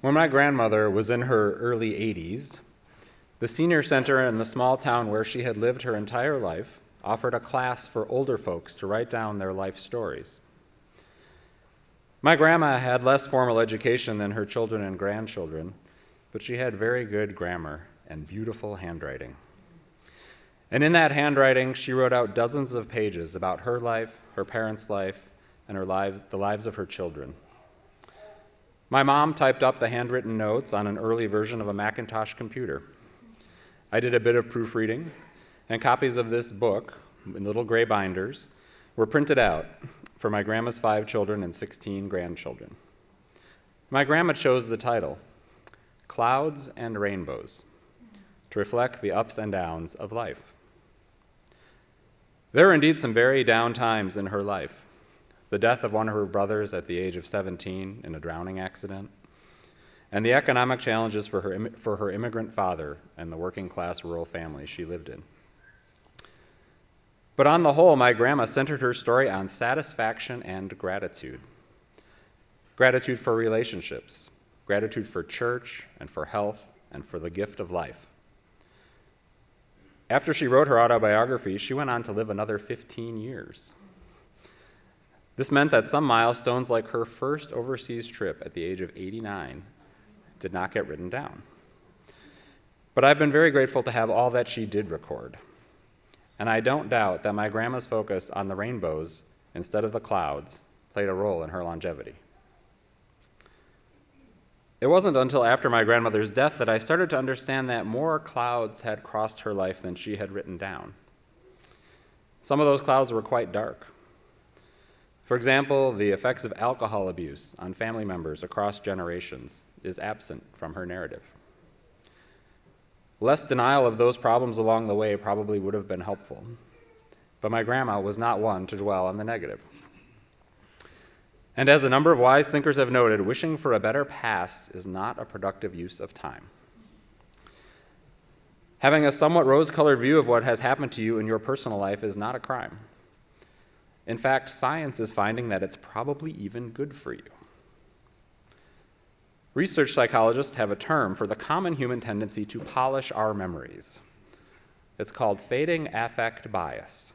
When my grandmother was in her early 80s, the senior center in the small town where she had lived her entire life offered a class for older folks to write down their life stories. My grandma had less formal education than her children and grandchildren, but she had very good grammar and beautiful handwriting. And in that handwriting, she wrote out dozens of pages about her life, her parents' life, and her lives, the lives of her children. My mom typed up the handwritten notes on an early version of a Macintosh computer. I did a bit of proofreading, and copies of this book, in little gray binders, were printed out for my grandma's five children and 16 grandchildren. My grandma chose the title, Clouds and Rainbows, to reflect the ups and downs of life. There were indeed some very down times in her life the death of one of her brothers at the age of 17 in a drowning accident, and the economic challenges for her, for her immigrant father and the working class rural family she lived in. But on the whole, my grandma centered her story on satisfaction and gratitude gratitude for relationships, gratitude for church and for health and for the gift of life. After she wrote her autobiography, she went on to live another 15 years. This meant that some milestones, like her first overseas trip at the age of 89, did not get written down. But I've been very grateful to have all that she did record. And I don't doubt that my grandma's focus on the rainbows instead of the clouds played a role in her longevity. It wasn't until after my grandmother's death that I started to understand that more clouds had crossed her life than she had written down. Some of those clouds were quite dark. For example, the effects of alcohol abuse on family members across generations is absent from her narrative. Less denial of those problems along the way probably would have been helpful, but my grandma was not one to dwell on the negative. And as a number of wise thinkers have noted, wishing for a better past is not a productive use of time. Having a somewhat rose colored view of what has happened to you in your personal life is not a crime. In fact, science is finding that it's probably even good for you. Research psychologists have a term for the common human tendency to polish our memories. It's called fading affect bias.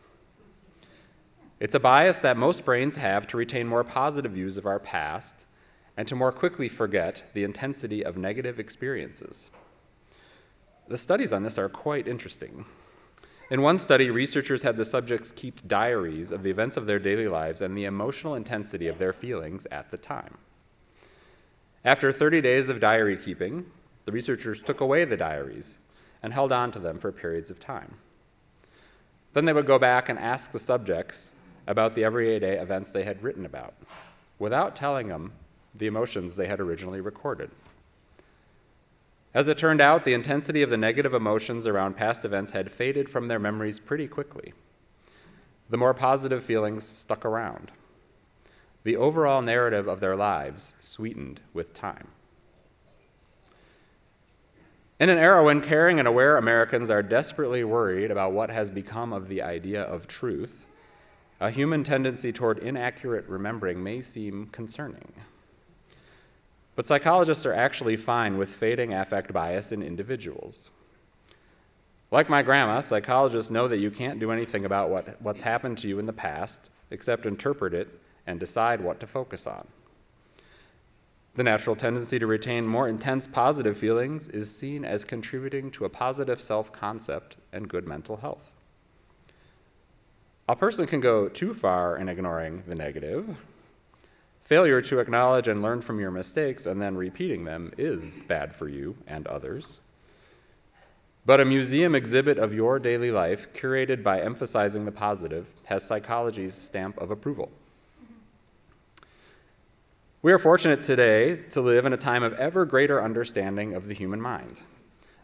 It's a bias that most brains have to retain more positive views of our past and to more quickly forget the intensity of negative experiences. The studies on this are quite interesting. In one study, researchers had the subjects keep diaries of the events of their daily lives and the emotional intensity of their feelings at the time. After 30 days of diary keeping, the researchers took away the diaries and held on to them for periods of time. Then they would go back and ask the subjects about the everyday events they had written about, without telling them the emotions they had originally recorded. As it turned out, the intensity of the negative emotions around past events had faded from their memories pretty quickly. The more positive feelings stuck around. The overall narrative of their lives sweetened with time. In an era when caring and aware Americans are desperately worried about what has become of the idea of truth, a human tendency toward inaccurate remembering may seem concerning. But psychologists are actually fine with fading affect bias in individuals. Like my grandma, psychologists know that you can't do anything about what, what's happened to you in the past except interpret it and decide what to focus on. The natural tendency to retain more intense positive feelings is seen as contributing to a positive self concept and good mental health. A person can go too far in ignoring the negative. Failure to acknowledge and learn from your mistakes and then repeating them is bad for you and others. But a museum exhibit of your daily life, curated by emphasizing the positive, has psychology's stamp of approval. We are fortunate today to live in a time of ever greater understanding of the human mind,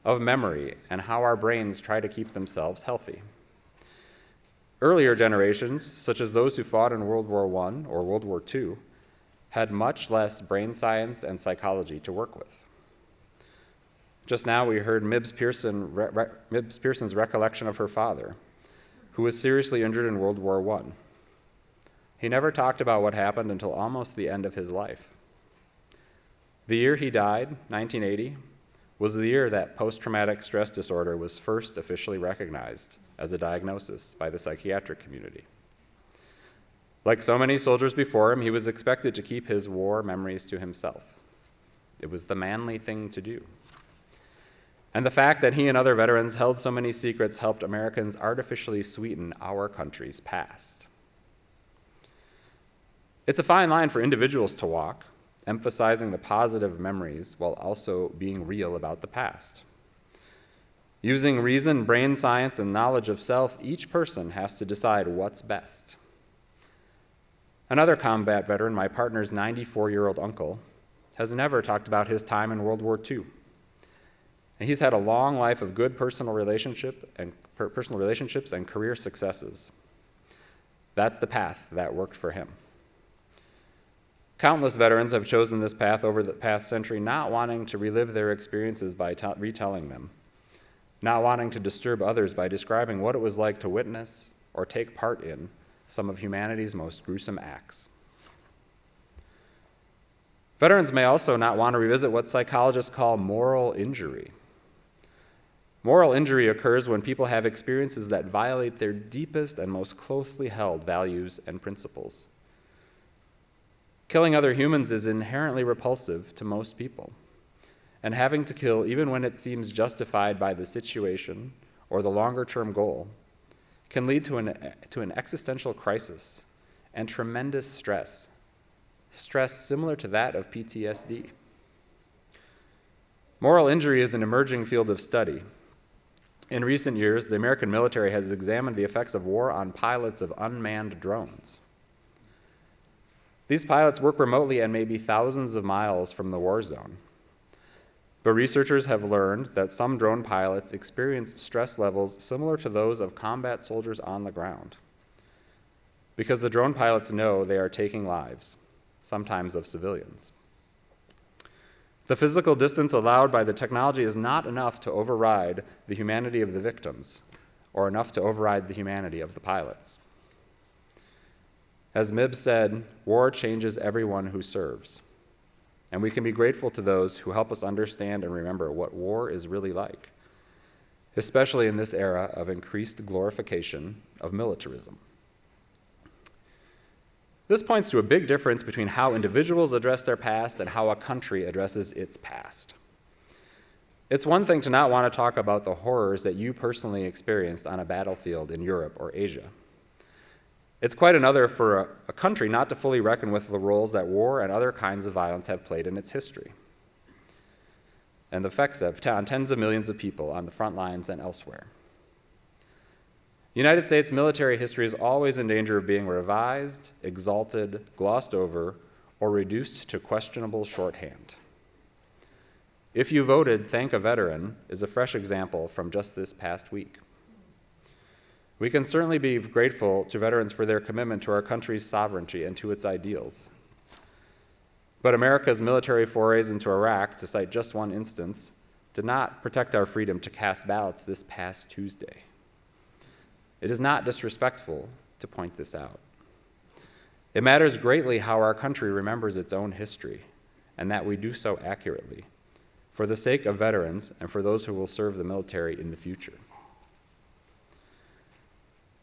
of memory, and how our brains try to keep themselves healthy. Earlier generations, such as those who fought in World War I or World War II, had much less brain science and psychology to work with. Just now, we heard Mibs, Pearson, Re- Re- Mibs Pearson's recollection of her father, who was seriously injured in World War I. He never talked about what happened until almost the end of his life. The year he died, 1980, was the year that post traumatic stress disorder was first officially recognized as a diagnosis by the psychiatric community. Like so many soldiers before him, he was expected to keep his war memories to himself. It was the manly thing to do. And the fact that he and other veterans held so many secrets helped Americans artificially sweeten our country's past. It's a fine line for individuals to walk, emphasizing the positive memories while also being real about the past. Using reason, brain science, and knowledge of self, each person has to decide what's best. Another combat veteran, my partner's 94 year old uncle, has never talked about his time in World War II. And he's had a long life of good personal relationship and personal relationships and career successes. That's the path that worked for him. Countless veterans have chosen this path over the past century, not wanting to relive their experiences by t- retelling them, not wanting to disturb others by describing what it was like to witness or take part in some of humanity's most gruesome acts. Veterans may also not want to revisit what psychologists call moral injury. Moral injury occurs when people have experiences that violate their deepest and most closely held values and principles. Killing other humans is inherently repulsive to most people. And having to kill, even when it seems justified by the situation or the longer term goal, can lead to an, to an existential crisis and tremendous stress, stress similar to that of PTSD. Moral injury is an emerging field of study. In recent years, the American military has examined the effects of war on pilots of unmanned drones. These pilots work remotely and may be thousands of miles from the war zone. But researchers have learned that some drone pilots experience stress levels similar to those of combat soldiers on the ground. Because the drone pilots know they are taking lives, sometimes of civilians. The physical distance allowed by the technology is not enough to override the humanity of the victims, or enough to override the humanity of the pilots. As Mib said, war changes everyone who serves. And we can be grateful to those who help us understand and remember what war is really like, especially in this era of increased glorification of militarism. This points to a big difference between how individuals address their past and how a country addresses its past. It's one thing to not want to talk about the horrors that you personally experienced on a battlefield in Europe or Asia. It's quite another for a, a, country not to fully reckon with the roles that war and other kinds of violence have played in its history and the effects of on tens of millions of people on the front lines and elsewhere. United States military history is always in danger of being revised, exalted, glossed over, or reduced to questionable shorthand. If you voted Thank a Veteran is a fresh example from just this past week. We can certainly be grateful to veterans for their commitment to our country's sovereignty and to its ideals. But America's military forays into Iraq, to cite just one instance, did not protect our freedom to cast ballots this past Tuesday. It is not disrespectful to point this out. It matters greatly how our country remembers its own history, and that we do so accurately, for the sake of veterans and for those who will serve the military in the future.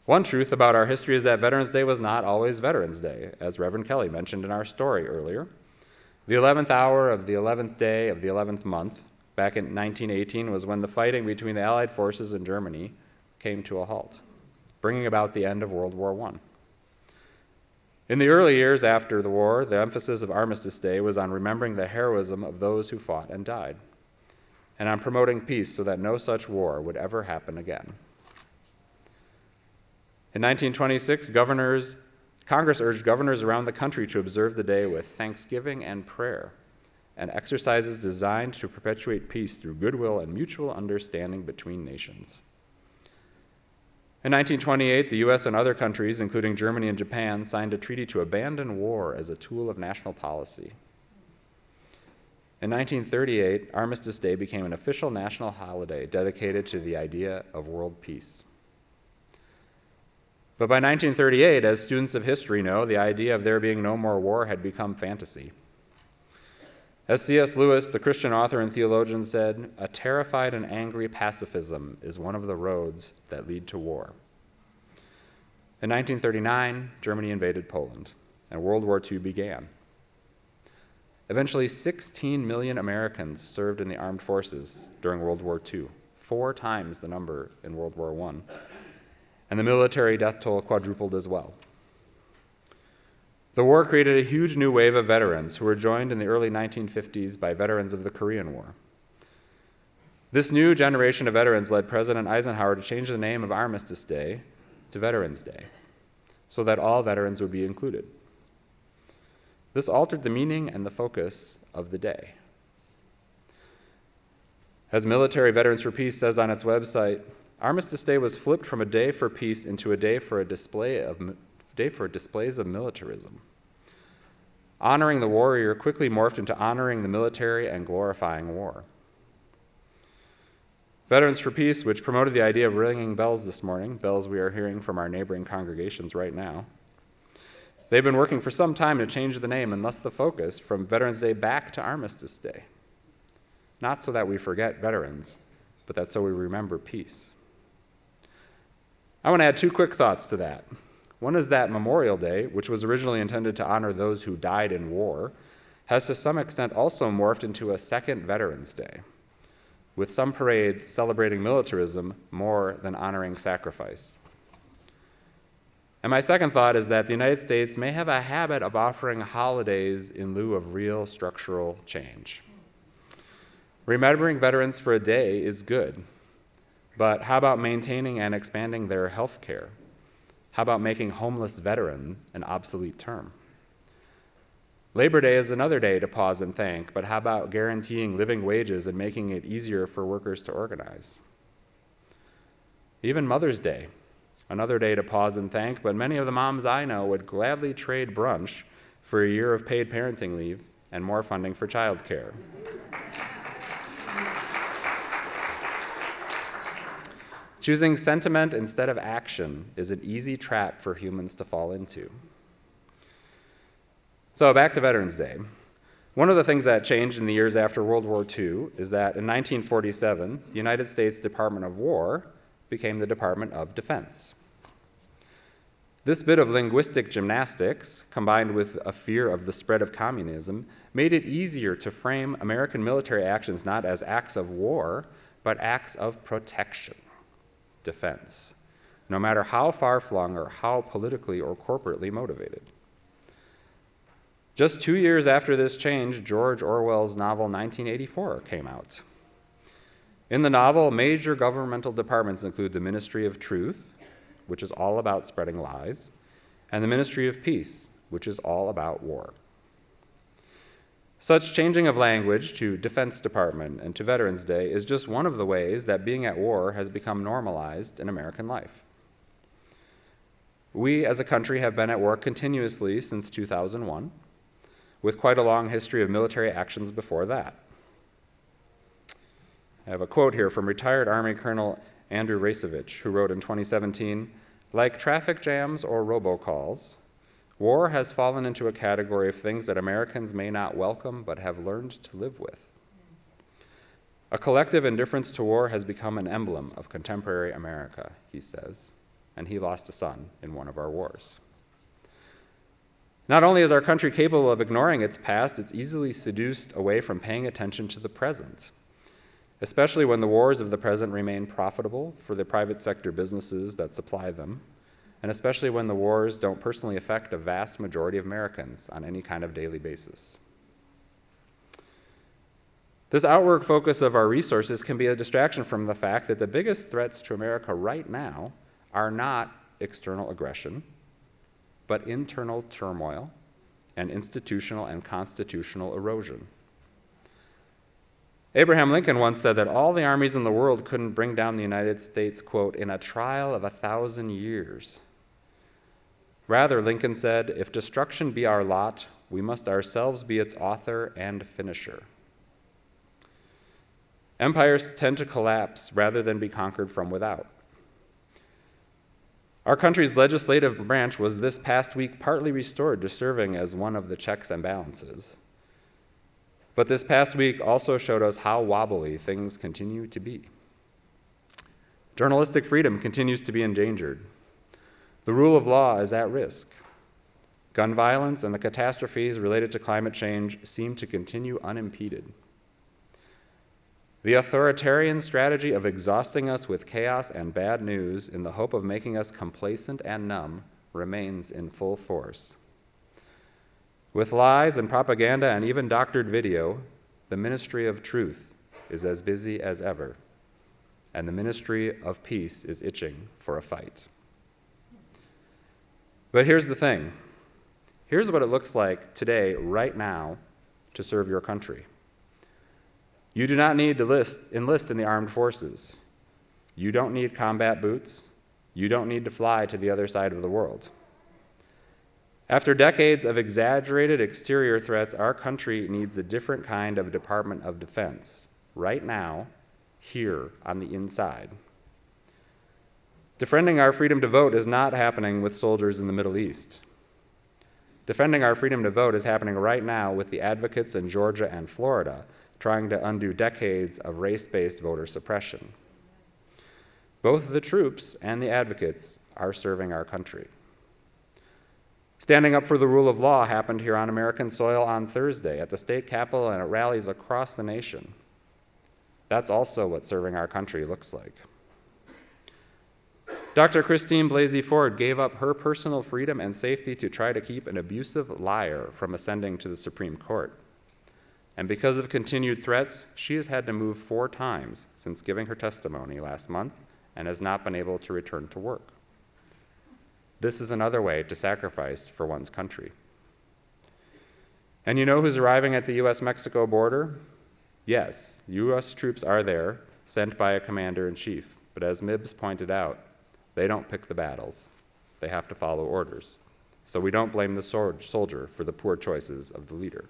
One truth about our history is that Veterans Day was not always Veterans Day, as Reverend Kelly mentioned in our story earlier. The 11th hour of the 11th day of the 11th month, back in 1918, was when the fighting between the Allied forces and Germany came to a halt, bringing about the end of World War I. In the early years after the war, the emphasis of Armistice Day was on remembering the heroism of those who fought and died, and on promoting peace so that no such war would ever happen again. In 1926, governors, Congress urged governors around the country to observe the day with thanksgiving and prayer, and exercises designed to perpetuate peace through goodwill and mutual understanding between nations. In 1928, the US and other countries, including Germany and Japan, signed a treaty to abandon war as a tool of national policy. In 1938, Armistice Day became an official national holiday dedicated to the idea of world peace. But by 1938, as students of history know, the idea of there being no more war had become fantasy. As C.S. Lewis, the Christian author and theologian, said, a terrified and angry pacifism is one of the roads that lead to war. In 1939, Germany invaded Poland, and World War II began. Eventually, 16 million Americans served in the armed forces during World War II, four times the number in World War I. And the military death toll quadrupled as well. The war created a huge new wave of veterans who were joined in the early 1950s by veterans of the Korean War. This new generation of veterans led President Eisenhower to change the name of Armistice Day to Veterans Day so that all veterans would be included. This altered the meaning and the focus of the day. As Military Veterans for Peace says on its website, Armistice Day was flipped from a day for peace into a day for a display of day for displays of militarism. Honoring the warrior quickly morphed into honoring the military and glorifying war. Veterans for Peace, which promoted the idea of ringing bells this morning, bells we are hearing from our neighboring congregations right now, they've been working for some time to change the name and thus the focus from Veterans Day back to Armistice Day. Not so that we forget veterans, but that so we remember peace. I want to add two quick thoughts to that. One is that Memorial Day, which was originally intended to honor those who died in war, has to some extent also morphed into a second Veterans Day, with some parades celebrating militarism more than honoring sacrifice. And my second thought is that the United States may have a habit of offering holidays in lieu of real structural change. Remembering veterans for a day is good, but how about maintaining and expanding their health care? How about making homeless veteran an obsolete term? Labor Day is another day to pause and thank, but how about guaranteeing living wages and making it easier for workers to organize? Even Mother's Day, another day to pause and thank, but many of the moms I know would gladly trade brunch for a year of paid parenting leave and more funding for childcare. Choosing sentiment instead of action is an easy trap for humans to fall into. So, back to Veterans Day. One of the things that changed in the years after World War II is that in 1947, the United States Department of War became the Department of Defense. This bit of linguistic gymnastics, combined with a fear of the spread of communism, made it easier to frame American military actions not as acts of war, but acts of protection defense, no matter how far flung or how politically or corporately motivated. Just two years after this change, George Orwell's novel 1984 came out. In the novel, major governmental departments include the Ministry of Truth, which is all about spreading lies, and the Ministry of Peace, which is all about war. Such changing of language to Defense Department and to Veterans Day is just one of the ways that being at war has become normalized in American life. We as a country have been at war continuously since 2001, with quite a long history of military actions before that. I have a quote here from retired Army Colonel Andrew Bacevich, who wrote in 2017 Like traffic jams or robocalls, War has fallen into a category of things that Americans may not welcome but have learned to live with. A collective indifference to war has become an emblem of contemporary America, he says, and he lost a son in one of our wars. Not only is our country capable of ignoring its past, it's easily seduced away from paying attention to the present, especially when the wars of the present remain profitable for the private sector businesses that supply them and especially when the wars don't personally affect a vast majority of Americans on any kind of daily basis. This outward focus of our resources can be a distraction from the fact that the biggest threats to America right now are not external aggression, but internal turmoil and institutional and constitutional erosion. Abraham Lincoln once said that all the armies in the world couldn't bring down the United States, quote, in a trial of a thousand years. Rather, Lincoln said, if destruction be our lot, we must ourselves be its author and finisher. Empires tend to collapse rather than be conquered from without. Our country's legislative branch was this past week partly restored to serving as one of the checks and balances. But this past week also showed us how wobbly things continue to be. Journalistic freedom continues to be endangered. The rule of law is at risk. Gun violence and the catastrophes related to climate change seem to continue unimpeded. The authoritarian strategy of exhausting us with chaos and bad news in the hope of making us complacent and numb remains in full force. With lies and propaganda and even doctored video, the ministry of truth is as busy as ever, and the ministry of peace is itching for a fight. But here's the thing here's what it looks like today, right now, to serve your country. You do not need to list, enlist in the armed forces. You don't need combat boots. You don't need to fly to the other side of the world. After decades of exaggerated exterior threats, our country needs a different kind of Department of Defense right now, here on the inside. Defending our freedom to vote is not happening with soldiers in the Middle East. Defending our freedom to vote is happening right now with the advocates in Georgia and Florida trying to undo decades of race based voter suppression. Both the troops and the advocates are serving our country. Standing up for the rule of law happened here on American soil on Thursday at the state capitol and at rallies across the nation. That's also what serving our country looks like. Dr. Christine Blasey Ford gave up her personal freedom and safety to try to keep an abusive liar from ascending to the Supreme Court. And because of continued threats, she has had to move four times since giving her testimony last month and has not been able to return to work. This is another way to sacrifice for one's country. And you know who's arriving at the US Mexico border? Yes, US troops are there, sent by a commander in chief. But as Mibbs pointed out, they don't pick the battles, they have to follow orders. So we don't blame the soldier for the poor choices of the leader.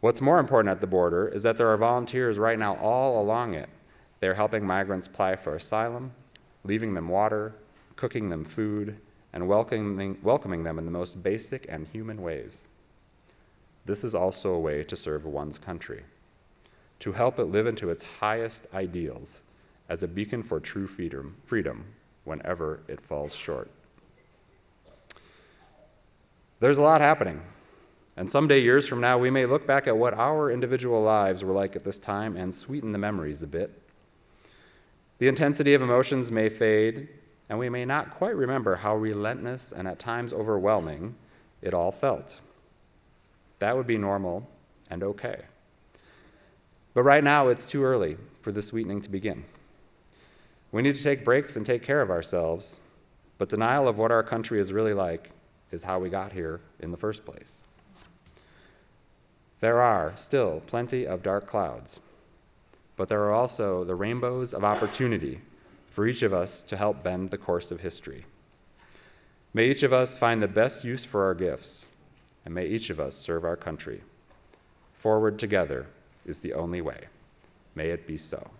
What's more important at the border is that there are volunteers right now all along it. They're helping migrants apply for asylum, leaving them water, cooking them food, and welcoming, welcoming them in the most basic and human ways. This is also a way to serve one's country, to help it live into its highest ideals as a beacon for true freedom, freedom whenever it falls short. There's a lot happening. And someday, years from now, we may look back at what our individual lives were like at this time and sweeten the memories a bit. The intensity of emotions may fade, and we may not quite remember how relentless and at times overwhelming it all felt. That would be normal and okay. But right now, it's too early for the sweetening to begin. We need to take breaks and take care of ourselves, but denial of what our country is really like is how we got here in the first place. There are still plenty of dark clouds, but there are also the rainbows of opportunity for each of us to help bend the course of history. May each of us find the best use for our gifts, and may each of us serve our country. Forward together is the only way. May it be so.